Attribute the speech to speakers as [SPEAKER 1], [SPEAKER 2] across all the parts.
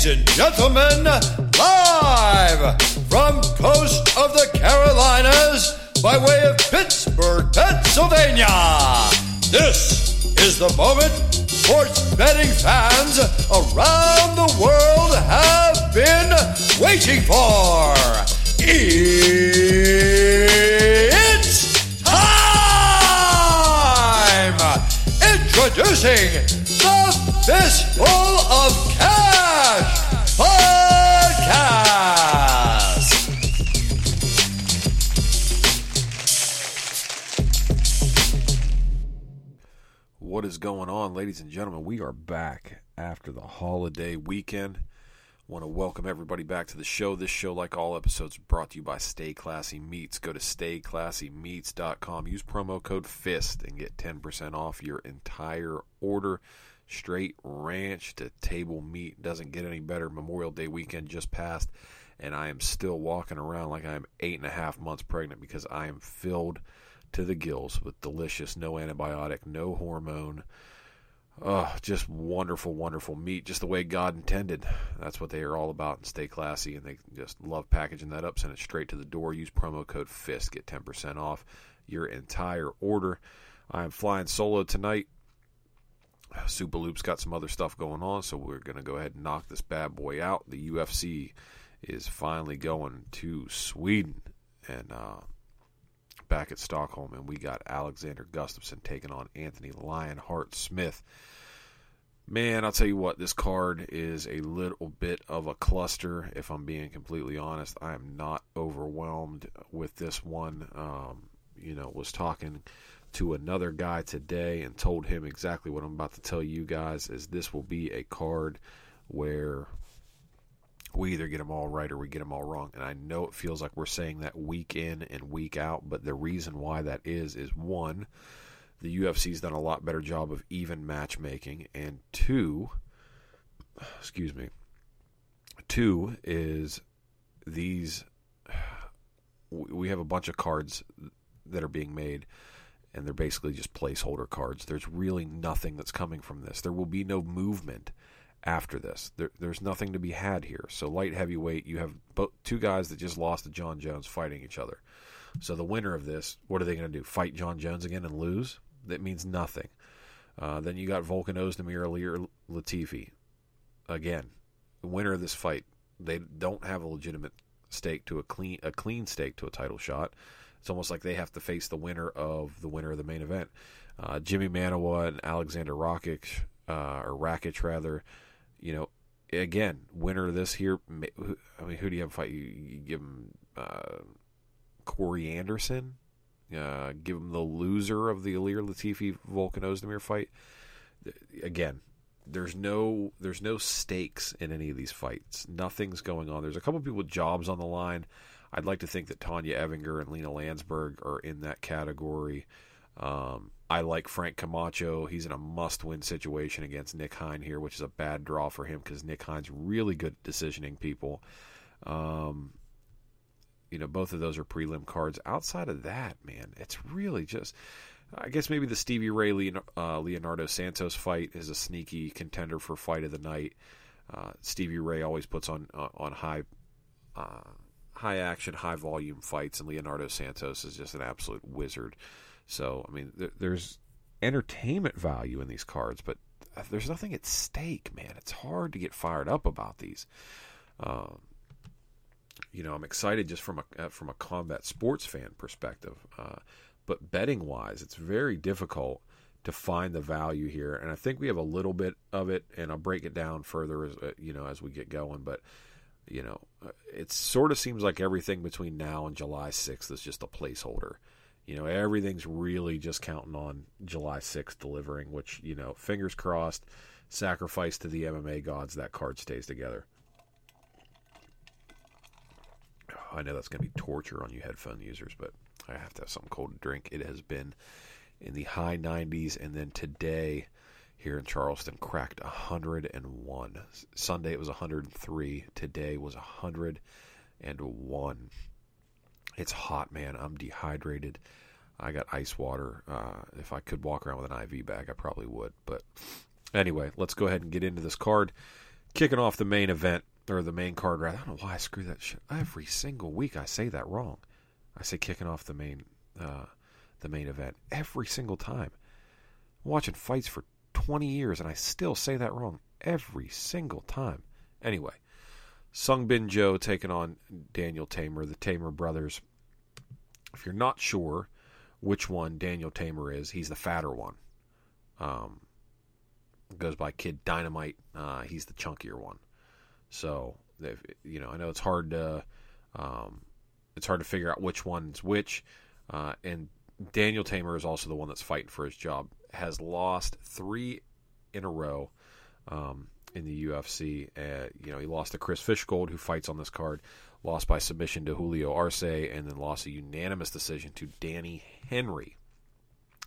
[SPEAKER 1] Ladies and gentlemen, live from coast of the Carolinas by way of Pittsburgh, Pennsylvania. This is the moment sports betting fans around the world have been waiting for. It's time! Introducing the Fistful of Cash
[SPEAKER 2] is going on, ladies and gentlemen? We are back after the holiday weekend. Want to welcome everybody back to the show. This show, like all episodes, brought to you by Stay Classy Meats. Go to stayclassymeats.com. Use promo code FIST and get 10% off your entire order. Straight ranch to table meat. Doesn't get any better. Memorial Day weekend just passed, and I am still walking around like I am eight and a half months pregnant because I am filled to the gills with delicious, no antibiotic, no hormone. Oh, just wonderful, wonderful meat, just the way God intended. That's what they are all about and stay classy. And they just love packaging that up, send it straight to the door. Use promo code FIST, get 10% off your entire order. I am flying solo tonight. Super Loop's got some other stuff going on, so we're going to go ahead and knock this bad boy out. The UFC is finally going to Sweden. And, uh, back at Stockholm, and we got Alexander Gustafsson taking on Anthony Lionheart Smith. Man, I'll tell you what, this card is a little bit of a cluster, if I'm being completely honest. I am not overwhelmed with this one. Um, you know, was talking to another guy today and told him exactly what I'm about to tell you guys is this will be a card where we either get them all right or we get them all wrong. And I know it feels like we're saying that week in and week out, but the reason why that is is one, the UFC's done a lot better job of even matchmaking, and two, excuse me, two is these we have a bunch of cards that are being made and they're basically just placeholder cards. There's really nothing that's coming from this. There will be no movement after this. There, there's nothing to be had here. So light heavyweight, you have both, two guys that just lost to Jon Jones fighting each other. So the winner of this, what are they going to do? Fight Jon Jones again and lose? That means nothing. Uh, then you got Volkan Ozdemir, Ilir Latifi. Again, the winner of this fight, they don't have a legitimate stake to a clean a clean stake to a title shot. It's almost like they have to face the winner of the winner of the main event. Uh, Jimmy Manuwa and Alexander Rakic, uh, or Rakic rather, you know, again, winner this here. I mean, who do you have fight? You, you give him uh, Corey Anderson. Uh, give him the loser of the Ilir Latifi Volkan Ozdemir fight. Again, there's no there's no stakes in any of these fights. Nothing's going on. There's a couple people with jobs on the line. I'd like to think that Tonya Evinger and Lena Lansberg are in that category. Um, I like Frank Camacho. He's in a must-win situation against Nick Hein here, which is a bad draw for him because Nick Hein's really good at decisioning people. Um, you know, both of those are prelim cards. Outside of that, man, it's really just. I guess maybe the Stevie Ray uh, Leonardo Santos fight is a sneaky contender for fight of the night. Uh, Stevie Ray always puts on uh, on high uh, high action, high volume fights, and Leonardo Santos is just an absolute wizard. So, I mean, there, there's entertainment value in these cards, but there's nothing at stake, man. It's hard to get fired up about these. Um, you know, I'm excited just from a uh, from a combat sports fan perspective, uh, but betting wise, it's very difficult to find the value here, and I think we have a little bit of it, and I'll break it down further as uh, you know as we get going, but you know, uh, it sort of seems like everything between now and July 6th is just a placeholder. You know, everything's really just counting on July 6th delivering, which, you know, fingers crossed, sacrifice to the MMA gods, that card stays together. Oh, I know that's going to be torture on you headphone users, but I have to have something cold drink. It has been in the high 90s, and then today here in Charleston cracked 101. Sunday it was 103. Today was 101. It's hot, man. I'm dehydrated. I got ice water. Uh, if I could walk around with an IV bag, I probably would. But anyway, let's go ahead and get into this card. kicking off the main event or the main card. Rather, I don't know why I screw that shit every single week. I say that wrong. I say kicking off the main uh, the main event every single time. I'm watching fights for 20 years and I still say that wrong every single time. Anyway, Sung Bin Jo taking on Daniel Teymur, the Teymur brothers. If you're not sure which one Daniel Teymur is, he's the fatter one. Um, goes by Kid Dynamite. Uh, he's the chunkier one. So, you know, I know it's hard to um, it's hard to figure out which one's which. Uh, and Daniel Teymur is also the one that's fighting for his job. Has lost three in a row um, in the UFC. Uh, you know, he lost to Chris Fishgold, who fights on this card. Lost by submission to Julio Arce, and then lost a unanimous decision to Danny Henry.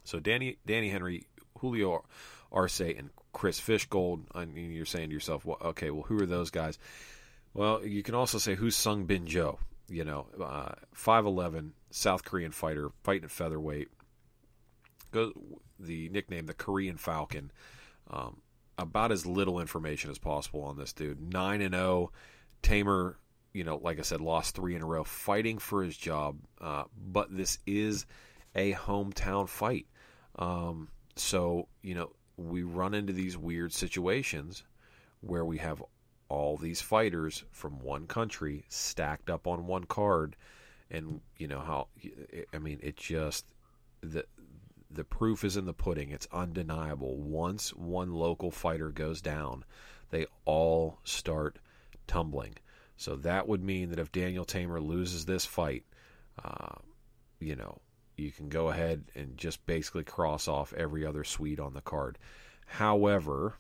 [SPEAKER 2] So Danny Danny Henry, Julio Arce, and Chris Fishgold. I mean, you're saying to yourself, well, okay, well, who are those guys? Well, you can also say who's Sung Bin Jo. You know, uh, five eleven South Korean fighter fighting at featherweight. Go the nickname the Korean Falcon. Um, about as little information as possible on this dude. Nine and zero. Teymur. You know, like I said, lost three in a row, fighting for his job. Uh, but this is a hometown fight. Um, so you know, we run into these weird situations where we have all these fighters from one country stacked up on one card and you know how i mean it just the the proof is in the pudding it's undeniable once one local fighter goes down they all start tumbling so that would mean that if Daniel Teymur loses this fight uh, you know you can go ahead and just basically cross off every other Swede on the card However,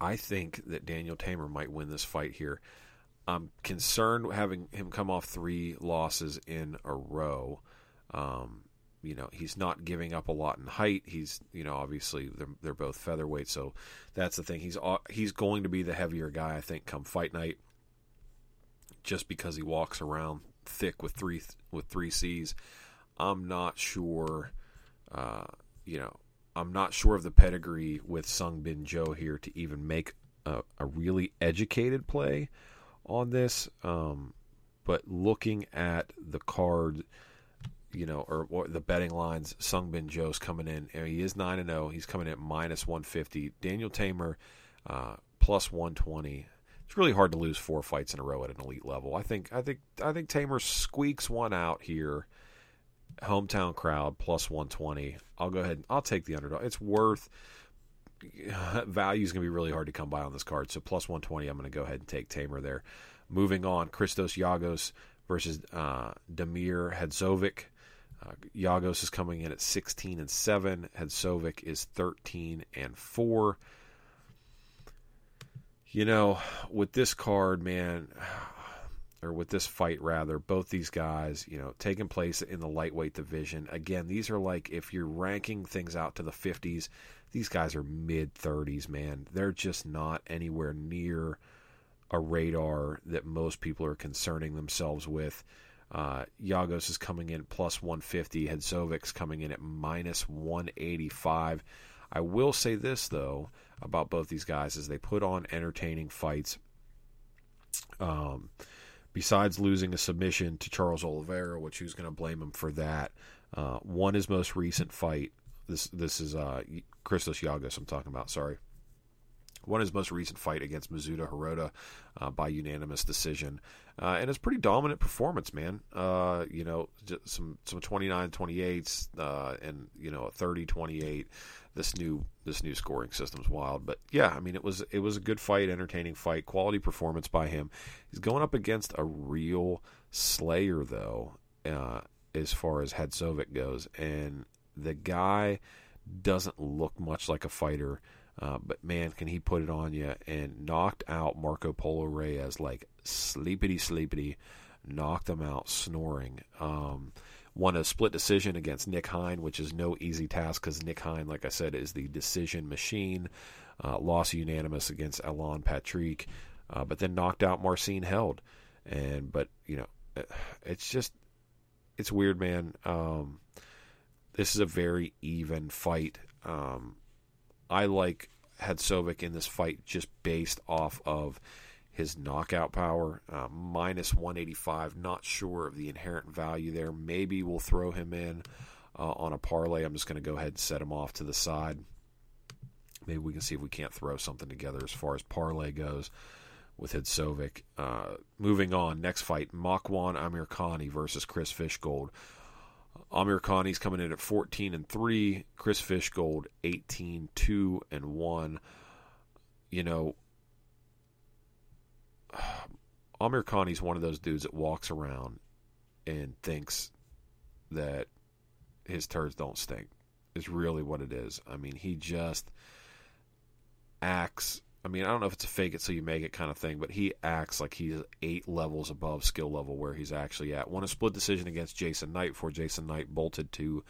[SPEAKER 2] I think that Daniel Teymur might win this fight here. I'm concerned having him come off three losses in a row. Um, you know, he's not giving up a lot in height. He's, you know, obviously they're, they're both featherweight, so that's the thing. He's he's going to be the heavier guy, I think, come fight night, just because he walks around thick with three with three C's. I'm not sure. Uh, you know, I'm not sure of the pedigree with Sung Bin Jo here to even make a, a really educated play on this. Um, but looking at the card, you know, or, or, the betting lines, Sung Bin Jo's coming in. he is nine and zero. Oh. He's coming in at minus one fifty. Daniel Teymur uh, plus one twenty. It's really hard to lose four fights in a row at an elite level. I think. I think. I think Teymur squeaks one out here hometown crowd plus 120. I'll go ahead and I'll take the underdog. It's worth value is going to be really hard to come by on this card. So plus 120, I'm going to go ahead and take Teymur there. Moving on, Christos Giagos versus uh, Damir Hadzovic. Uh, Giagos is coming in at 16 and 7. Hadzovic is 13 and 4. You know, with this card, man, or with this fight rather, both these guys, you know, taking place in the lightweight division. Again, these are like if you're ranking things out to the 50s, these guys are mid 30s, man. They're just not anywhere near a radar that most people are concerning themselves with. Uh, Giagos is coming in plus 150. Hadzovic's coming in at minus 185. I will say this though about both these guys is they put on entertaining fights. Um, besides losing a submission to Charles Oliveira, which who's going to blame him for that? Uh, won his most recent fight. This this is uh, Christos Giagos I'm talking about. Sorry. Won his most recent fight against Mizuto Hirota uh, by unanimous decision, uh, and it's pretty dominant performance, man. Uh, you know, some some 29 28s uh, and you know a 30 28 this new this new scoring system's wild. But yeah, I mean it was it was a good fight, entertaining fight, quality performance by him. He's going up against a real slayer though, uh, as far as Hadzovic goes, and the guy doesn't look much like a fighter. Uh, but man, can he put it on you? And knocked out Marco Polo Reyes like sleepity sleepity, knocked him out snoring. Um, won a split decision against Nick Hein, which is no easy task because Nick Hein, like I said, is the decision machine. Uh, lost unanimous against Alan Patrick, uh, but then knocked out Marcin Held. And but you know, it's just it's weird, man. Um, this is a very even fight. Um, I like Hadzovic in this fight just based off of his knockout power. Uh, minus 185. Not sure of the inherent value there. Maybe we'll throw him in uh, on a parlay. I'm just going to go ahead and set him off to the side. Maybe we can see if we can't throw something together as far as parlay goes with Hadzovic. Uh, moving on, next fight, Makwan Amirkhani versus Chris Fishgold. Amirkhani's coming in at 14 and 3, Chris Fishgold 18 2 and 1. You know, Amirkhani's one of those dudes that walks around and thinks that his turds don't stink. Is really what it is. I mean, he just acts I mean, I don't know if it's a fake it so you make it kind of thing, but he acts like he's eight levels above skill level where he's actually at. Won a split decision against Jason Knight before Jason Knight bolted to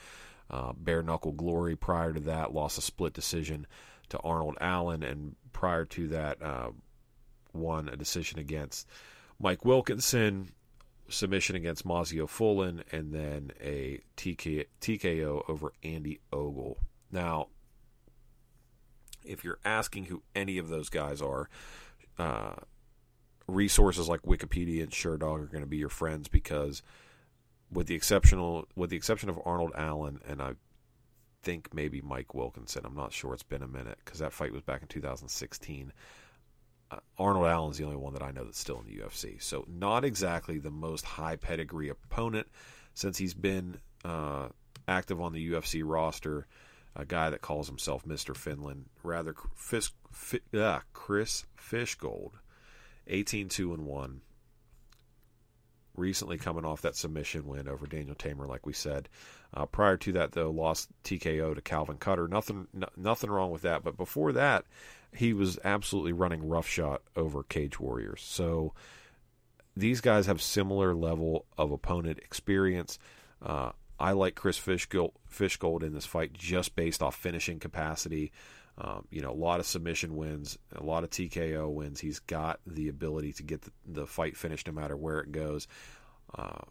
[SPEAKER 2] uh, bare knuckle glory. Prior to that, lost a split decision to Arnold Allen, and prior to that, uh, won a decision against Mike Wilkinson, submission against Masio Fullen, and then a TK, TKO over Andy Ogle. Now, if you're asking who any of those guys are, uh, resources like Wikipedia and Sherdog are going to be your friends because, with the exceptional with the exception of Arnold Allen and I think maybe Mike Wilkinson, I'm not sure. It's been a minute because that fight was back in 2016. Uh, Arnold Allen's the only one that I know that's still in the UFC. So not exactly the most high pedigree opponent since he's been uh, active on the UFC roster a guy that calls himself Mr. Finland, rather uh, Chris Fishgold, 18 2 and 1. Recently coming off that submission win over Daniel Teymur, like we said. Uh, prior to that, though, lost TKO to Calvin Kattar. Nothing, nothing wrong with that. But before that, he was absolutely running roughshod over Cage Warriors. So these guys have similar level of opponent experience. Uh, I like Chris Fishgold, Fishgold in this fight just based off finishing capacity. Um, you know, a lot of submission wins, a lot of TKO wins. He's got the ability to get the, the fight finished no matter where it goes. Uh,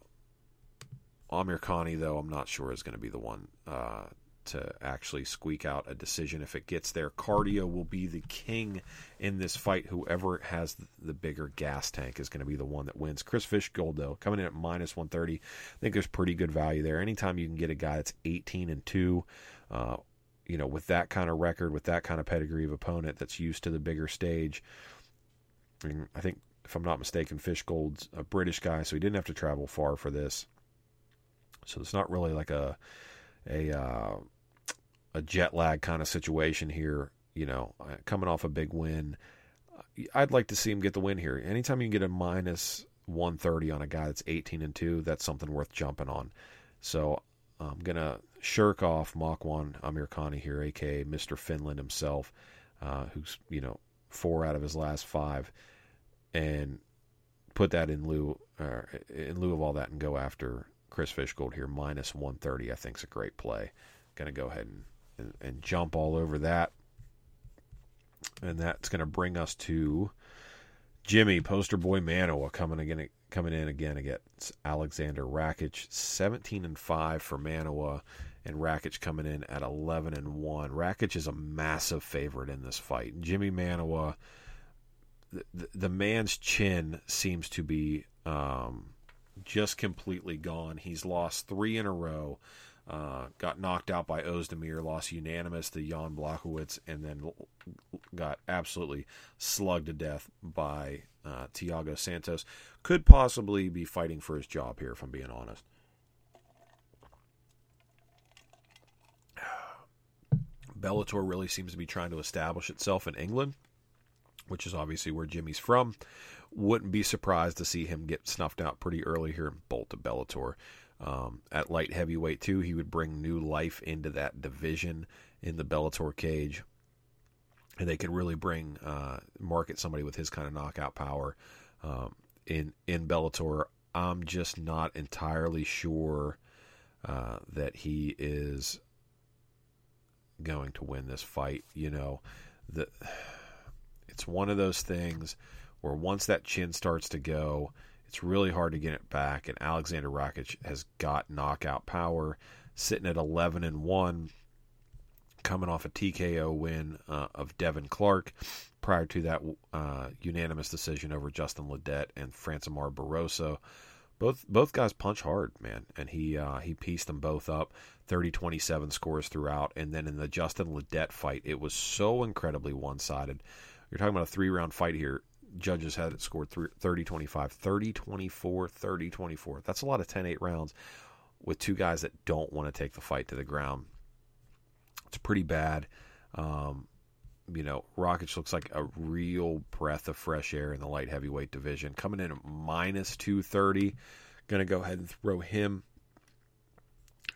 [SPEAKER 2] Amirkhani, though, I'm not sure is going to be the one uh, to actually squeak out a decision if it gets there. Cardio will be the king in this fight. Whoever has the bigger gas tank is going to be the one that wins. Chris Fishgold, though, coming in at minus 130. I think there's pretty good value there. Anytime you can get a guy that's 18 and 2, uh, you know, with that kind of record, with that kind of pedigree of opponent that's used to the bigger stage. I, I think, if I'm not mistaken, Fishgold's a British guy, so he didn't have to travel far for this. So it's not really like a a uh, a jet lag kind of situation here. You know, uh, coming off a big win, I'd like to see him get the win here. Anytime you can get a minus 130 on a guy that's 18 and two, that's something worth jumping on. So I'm gonna shirk off Makwan Amirkhani here, aka Mr. Finland himself, uh, who's you know four out of his last five, and put that in lieu uh, in lieu of all that and go after Chris Fishgold here minus 130. I think is a great play. Going to go ahead and, and, and jump all over that, and that's going to bring us to Jimmy Poster Boy Manuwa coming again coming in again against Alexander Rakic, 17 and five for Manuwa, and Rakic coming in at 11 and one. Rakic is a massive favorite in this fight. Jimmy Manuwa, the, the man's chin seems to be um, just completely gone. He's lost three in a row. Uh, got knocked out by Ozdemir, lost unanimous to Jan Blachowicz, and then got absolutely slugged to death by uh, Thiago Santos. Could possibly be fighting for his job here, if I'm being honest. Bellator really seems to be trying to establish itself in England, which is obviously where Jimmy's from. Wouldn't be surprised to see him get snuffed out pretty early here and bolt to Bellator. Um, at light heavyweight too, he would bring new life into that division in the Bellator cage, and they could really bring uh, market somebody with his kind of knockout power um, in in Bellator. I'm just not entirely sure uh, that he is going to win this fight. You know, the it's one of those things where once that chin starts to go, it's really hard to get it back. And Alexander Rakic has got knockout power, sitting at 11 and 1. coming off a TKO win uh, of Devin Clark. Prior to that, uh, unanimous decision over Justin Ledet and Francimar Barroso. Both both guys punch hard, man, and he uh, he pieced them both up. 30-27 scores throughout, and then in the Justin Ledet fight, it was so incredibly one-sided. You're talking about a three-round fight here. Judges had it scored 30-25, 30-24, 30-24. That's a lot of 10-8 rounds with two guys that don't want to take the fight to the ground. It's pretty bad. Um, you know, Rakic looks like a real breath of fresh air in the light heavyweight division. Coming in at minus 230. Going to go ahead and throw him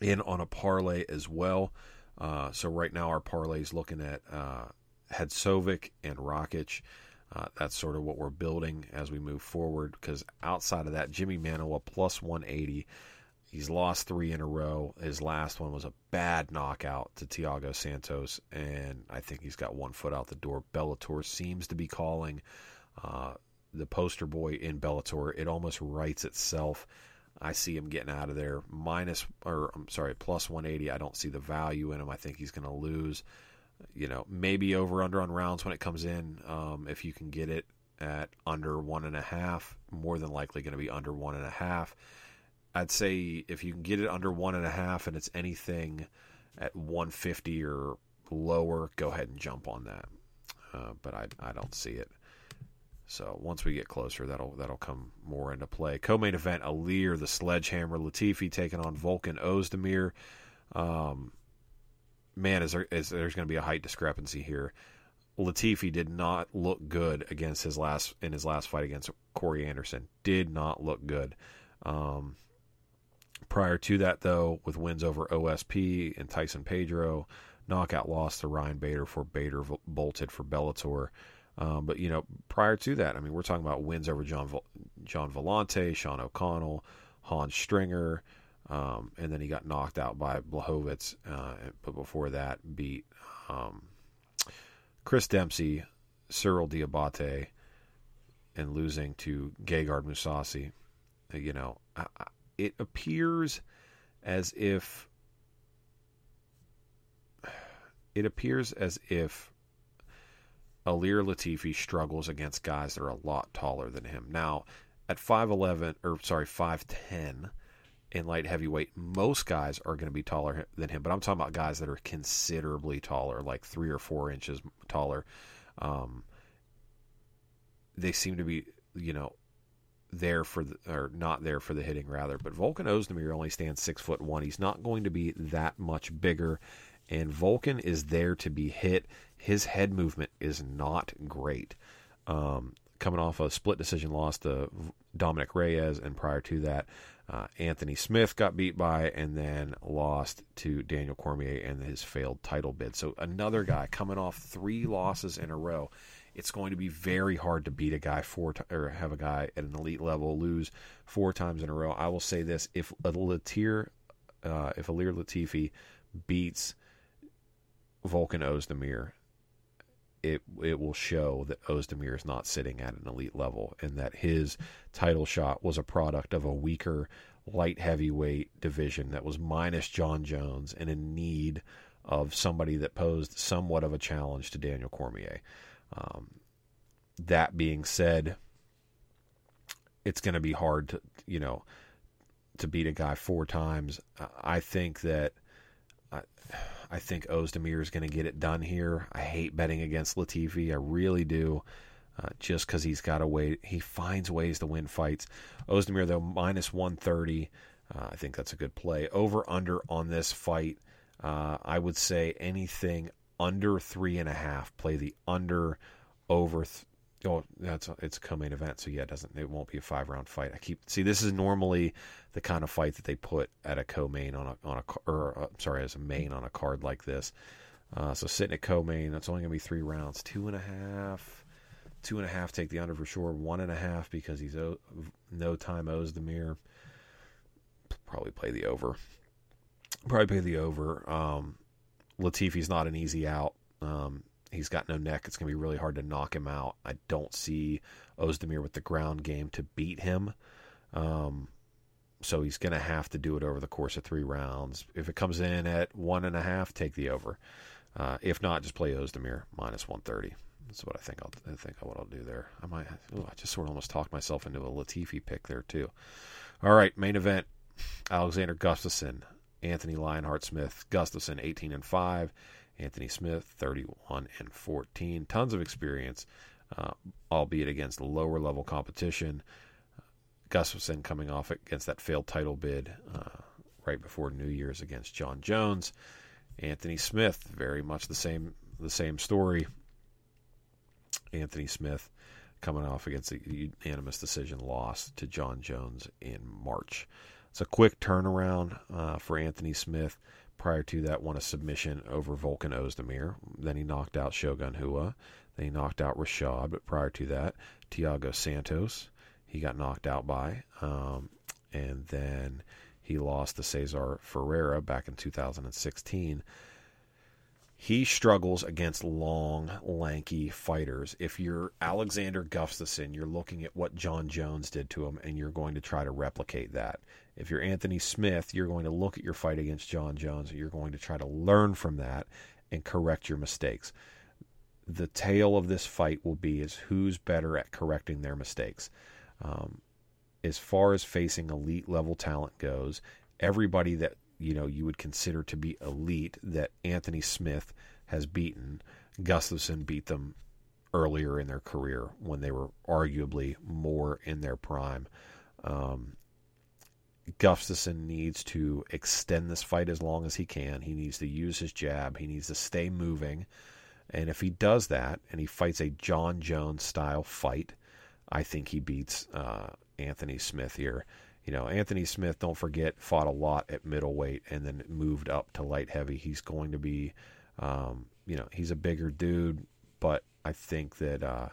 [SPEAKER 2] in on a parlay as well. Uh, so right now our parlay is looking at uh, Hadzovic and Rakic. Uh, that's sort of what we're building as we move forward. Because outside of that, Jimmy Manuwa plus 180. He's lost three in a row. His last one was a bad knockout to Thiago Santos, and I think he's got one foot out the door. Bellator seems to be calling uh, the poster boy in Bellator. It almost writes itself. I see him getting out of there minus, or I'm sorry, plus 180. I don't see the value in him. I think he's going to lose. You know, maybe over under on rounds when it comes in. Um, if you can get it at under one and a half, more than likely going to be under one and a half. I'd say if you can get it under one and a half and it's anything at 150 or lower, go ahead and jump on that. Uh, but I, I don't see it. So once we get closer, that'll that'll come more into play. Co-main event: Ilir, the Sledgehammer, Latifi taking on Volkan Ozdemir. Um, man, is there is there's going to be a height discrepancy here. Latifi did not look good against his last in his last fight against Corey Anderson. Did not look good. Um, prior to that, though, with wins over OSP and Tyson Pedro, knockout loss to Ryan Bader for Bader bolted for Bellator. Um, but you know, prior to that, I mean, we're talking about wins over John Gian Villante, Sean O'Connell, Hans Stringer, um, and then he got knocked out by Blachowicz. Uh, but before that, beat um, Chris Dempsey, Cyril Diabate, and losing to Gegard Mousasi. You know, it appears as if it appears as if Ilir Latifi struggles against guys that are a lot taller than him. Now, at 5'11, or sorry, 5'10 in light heavyweight, most guys are going to be taller than him, but I'm talking about guys that are considerably taller, like three or four inches taller. Um, they seem to be, you know, there for the, or not there for the hitting rather. But Volkan Ozdemir only stands six foot one. He's not going to be that much bigger, and Volkan is there to be hit his head movement is not great. Um, coming off a split decision loss to Dominic Reyes, and prior to that, uh, Anthony Smith got beat by and then lost to Daniel Cormier and his failed title bid. So another guy coming off three losses in a row. It's going to be very hard to beat a guy four t- or have a guy at an elite level lose four times in a row. I will say this: if a Latir, uh, if Ilir Latifi beats Volkan Ozdemir, it it will show that Ozdemir is not sitting at an elite level and that his title shot was a product of a weaker light heavyweight division that was minus Jon Jones and in need of somebody that posed somewhat of a challenge to Daniel Cormier. Um, that being said, it's going to be hard to you know to beat a guy four times. I think that. I, I think Ozdemir is going to get it done here. I hate betting against Latifi. I really do. Uh, just because he's got a way, he finds ways to win fights. Ozdemir, though, minus 130. Uh, I think that's a good play. Over under on this fight, uh, I would say anything under three and a half. Play the under over th- Oh, that's it's a co-main event, so yeah, it doesn't it won't be a five round fight. I keep see this is normally the kind of fight that they put at a co-main on a on a or uh, sorry as a main on a card like this. Uh, so sitting at co-main, that's only gonna be three rounds, two and a half, two and a half. Take the under for sure. One and a half because he's o- no time owes the mirror. Probably play the over. Probably play the over. Um, Latifi's not an easy out. Um, He's got no neck. It's going to be really hard to knock him out. I don't see Ozdemir with the ground game to beat him. Um, so he's going to have to do it over the course of three rounds. If it comes in at one and a half, take the over. Uh, if not, just play Ozdemir minus 130. That's what I think. I'll I think what I'll do there. I might. Ooh, I just sort of almost talked myself into a Latifi pick there too. All right, main event: Alexander Gustafsson, Anthony Lionheart Smith. Gustafsson 18 and five. Anthony Smith 31 and 14. Tons of experience, uh, albeit against lower level competition. Gustafsson coming off against that failed title bid uh, right before New Year's against Jon Jones. Anthony Smith, very much the same the same story. Anthony Smith coming off against a unanimous decision loss to Jon Jones in March. It's a quick turnaround uh, for Anthony Smith. Prior to that, won a submission over Volkan Ozdemir. Then he knocked out Shogun Rua. Then he knocked out Rashad. But prior to that, Thiago Santos, he got knocked out by. Um, and then he lost to Cesar Ferreira back in 2016 he struggles against long, lanky fighters. If you're Alexander Gustafsson, you're looking at what Jon Jones did to him, and you're going to try to replicate that. If you're Anthony Smith, you're going to look at your fight against Jon Jones, and you're going to try to learn from that and correct your mistakes. The tale of this fight will be is who's better at correcting their mistakes. Um, as far as facing elite level talent goes, everybody that you know you would consider to be elite that Anthony Smith has beaten. Gustafsson beat them earlier in their career when they were arguably more in their prime. Um, Gustafsson needs to extend this fight as long as he can. He needs to use his jab. He needs to stay moving. And if he does that and he fights a Jon Jones style fight, I think he beats uh, Anthony Smith here you know, Anthony Smith, don't forget, fought a lot at middleweight and then moved up to light heavy. He's going to be, um, you know, he's a bigger dude, but I think that uh,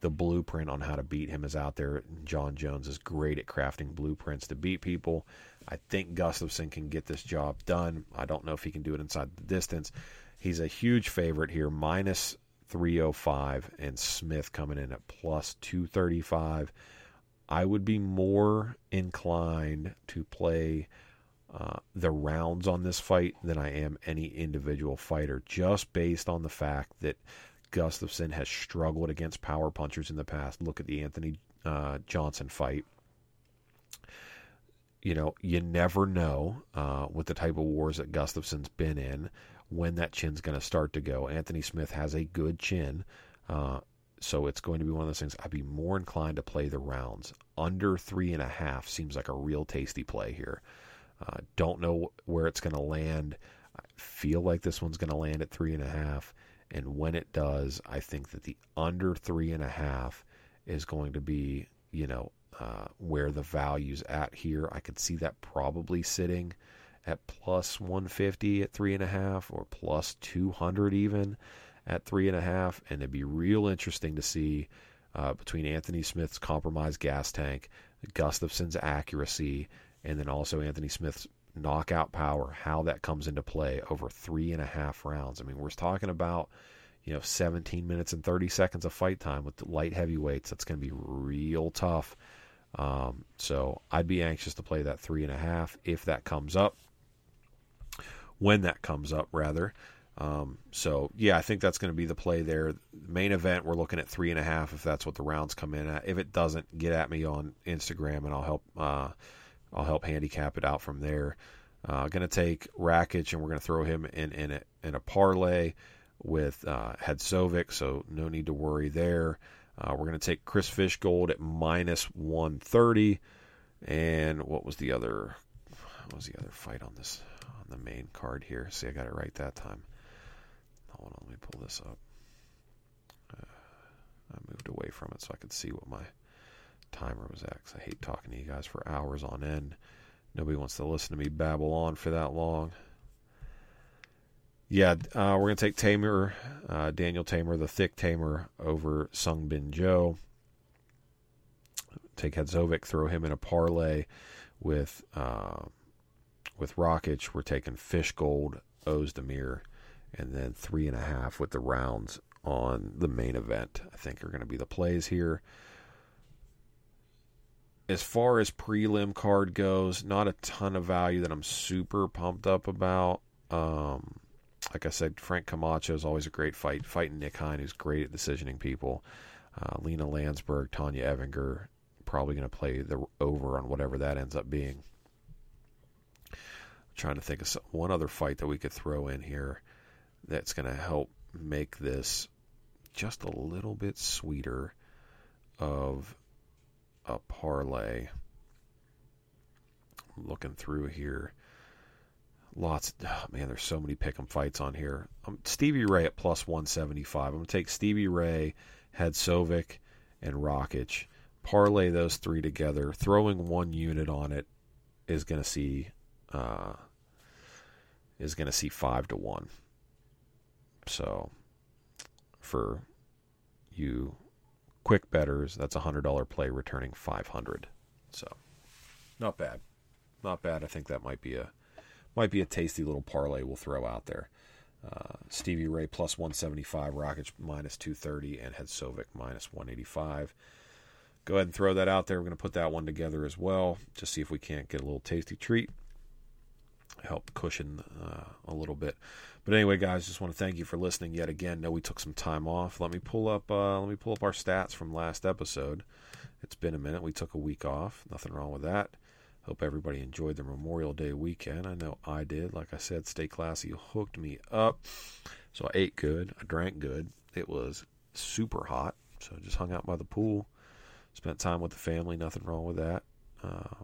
[SPEAKER 2] the blueprint on how to beat him is out there. Jon Jones is great at crafting blueprints to beat people. I think Gustafsson can get this job done. I don't know if he can do it inside the distance. He's a huge favorite here, minus 305, and Smith coming in at plus 235. I would be more inclined to play uh, the rounds on this fight than I am any individual fighter, just based on the fact that Gustafsson has struggled against power punchers in the past. Look at the Anthony uh, Johnson fight. You know, you never know uh, with the type of wars that Gustafsson's been in when that chin's going to start to go. Anthony Smith has a good chin. Uh, so it's going to be one of those things. I'd be more inclined to play the rounds. Under three and a half seems like a real tasty play here. Uh, don't know where it's going to land. I feel like this one's going to land at three and a half. And when it does, I think that the under three and a half is going to be, you know, uh, where the value's at here. I could see that probably sitting at plus 150 at three and a half or plus 200 even at three and a half, and it'd be real interesting to see uh, between Anthony Smith's compromised gas tank, Gustafsson's accuracy, and then also Anthony Smith's knockout power, how that comes into play over three and a half rounds. I mean, we're talking about you know 17 minutes and 30 seconds of fight time with the light heavyweights. That's going to be real tough. Um, so I'd be anxious to play that three and a half if that comes up. When that comes up, rather. Um, so yeah, I think that's going to be the play there. Main event, we're looking at three and a half if that's what the rounds come in at. If it doesn't, get at me on Instagram and I'll help. Uh, I'll help handicap it out from there. Uh, going to take Rakic and we're going to throw him in in a, in a parlay with uh, so no need to worry there. Uh, we're going to take Chris Fishgold at minus 130. And what was the other? What was the other fight on this on the main card here? See, I got it right that time. Hold on, let me pull this up. Uh, I moved away from it so I could see what my timer was at. I hate talking to you guys for hours on end. Nobody wants to listen to me babble on for that long. Yeah, uh, we're going to take Teymur, uh, Daniel Teymur, the thick Teymur, over Sung Bin Jo. Take Hadzovic, throw him in a parlay with uh, with Rakic. We're taking Fishgold, Ozdemir, and then three and a half with the rounds on the main event. I think are going to be the plays here. As far as prelim card goes, not a ton of value that I'm super pumped up about. Um, like I said, Frank Camacho is always a great fight. Fighting Nick Hein, who's great at decisioning people. Uh, Lena Lansberg, Tonya Evinger, probably going to play the over on whatever that ends up being. I'm trying to think of some, one other fight that we could throw in here that's going to help make this just a little bit sweeter of a parlay. Looking through here. Lots, oh man, there's so many pick'em fights on here. Um, Stevie Ray at plus 175. I'm gonna take Stevie Ray, Hadzovic, and Rakic. Parlay those three together. Throwing one unit on it is gonna see uh, is gonna see five to one. So for you quick betters, that's a hundred dollar play returning five hundred. So not bad, not bad. I think that might be a might be a tasty little parlay we'll throw out there. Uh, Stevie Ray plus 175, Rakic minus 230, and Hadzovic minus 185. Go ahead and throw that out there. We're going to put that one together as well, just see if we can't get a little tasty treat. Help cushion uh, a little bit. But anyway, guys, just want to thank you for listening yet again. Know we took some time off. Let me pull up. Uh, let me pull up our stats from last episode. It's been a minute. We took a week off. Nothing wrong with that. Hope everybody enjoyed the Memorial Day weekend. I know I did. Like I said, Stay Classy hooked me up. So I ate good. I drank good. It was super hot. So just hung out by the pool. Spent time with the family. Nothing wrong with that. Uh,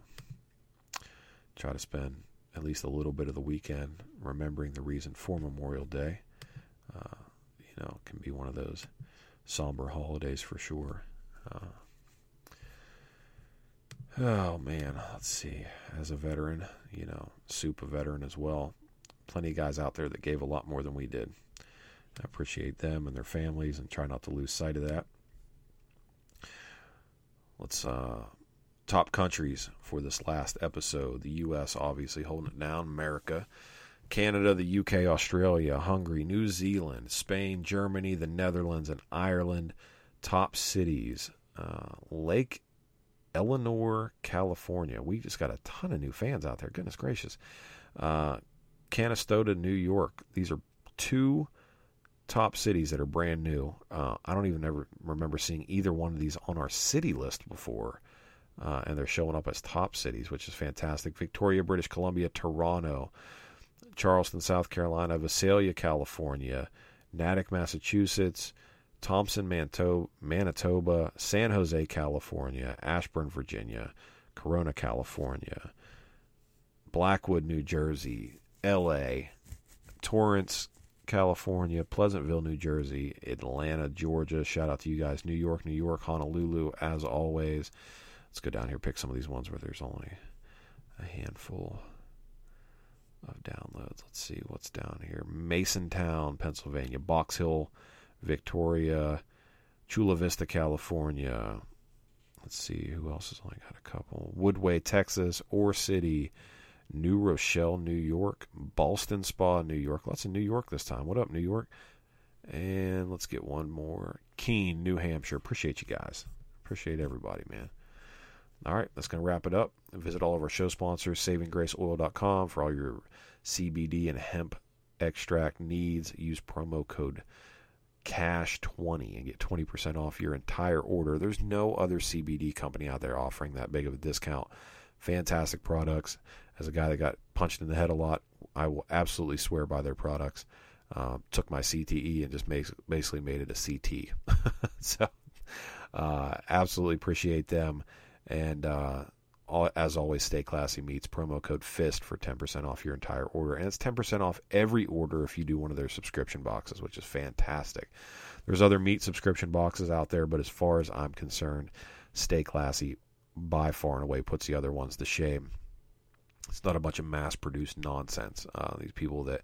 [SPEAKER 2] try to spend at least a little bit of the weekend remembering the reason for Memorial Day. Uh, you know, can be one of those somber holidays for sure. Uh, Oh man, let's see. As a veteran, you know, super veteran as well. Plenty of guys out there that gave a lot more than we did. I appreciate them and their families and try not to lose sight of that. Let's uh top countries for this last episode. The US obviously holding it down, America, Canada, the UK, Australia, Hungary, New Zealand, Spain, Germany, the Netherlands, and Ireland. Top cities. Uh, Lake Elsinore, California. We just got a ton of new fans out there. Goodness gracious. Uh, Canastota, New York. These are two top cities that are brand new. Uh, I don't even ever remember seeing either one of these on our city list before. Uh, and they're showing up as top cities, which is fantastic. Victoria, British Columbia, Toronto, Charleston, South Carolina, Visalia, California, Natick, Massachusetts, Thompson, Manitoba, San Jose, California, Ashburn, Virginia, Corona, California, Blackwood, New Jersey, L.A., Torrance, California, Pleasantville, New Jersey, Atlanta, Georgia. Shout out to you guys. New York, New York, Honolulu, as always. Let's go down here, pick some of these ones where there's only a handful of downloads. Let's see what's down here. Masontown, Pennsylvania, Box Hill, Victoria, Chula Vista, California. Let's see who else has only got a couple. Woodway, Texas, Ore City, New Rochelle, New York, Ballston Spa, New York. Lots of New York this time. What up, New York? And let's get one more. Keene, New Hampshire. Appreciate you guys. Appreciate everybody, man. All right, that's going to wrap it up. Visit all of our show sponsors, savinggraceoil.com for all your CBD and hemp extract needs. Use promo code cash20 and get 20% off your entire order. There's no other CBD company out there offering that big of a discount. Fantastic products. As a guy that got punched in the head a lot, I will absolutely swear by their products. Um, took my CTE and just basically made it a CT. so, uh, absolutely appreciate them. And uh, all, as always, Stay Classy Meats promo code FIST for 10% off your entire order. And it's 10% off every order if you do one of their subscription boxes, which is fantastic. There's other meat subscription boxes out there, but as far as I'm concerned, Stay Classy by far and away puts the other ones to shame. It's not a bunch of mass produced nonsense. Uh, these people that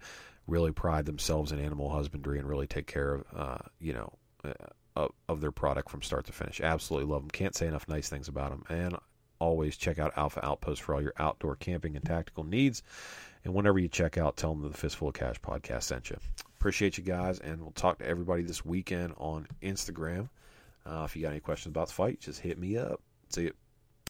[SPEAKER 2] really pride themselves in animal husbandry and really take care of, uh, you know, uh, of, of their product from start to finish. Absolutely love them. Can't say enough nice things about them. And always check out Alpha Outpost for all your outdoor camping and tactical needs. And whenever you check out, tell them that the Fistful of Cash podcast sent you. Appreciate you guys, and we'll talk to everybody this weekend on Instagram. Uh, if you got any questions about the fight, just hit me up. See you.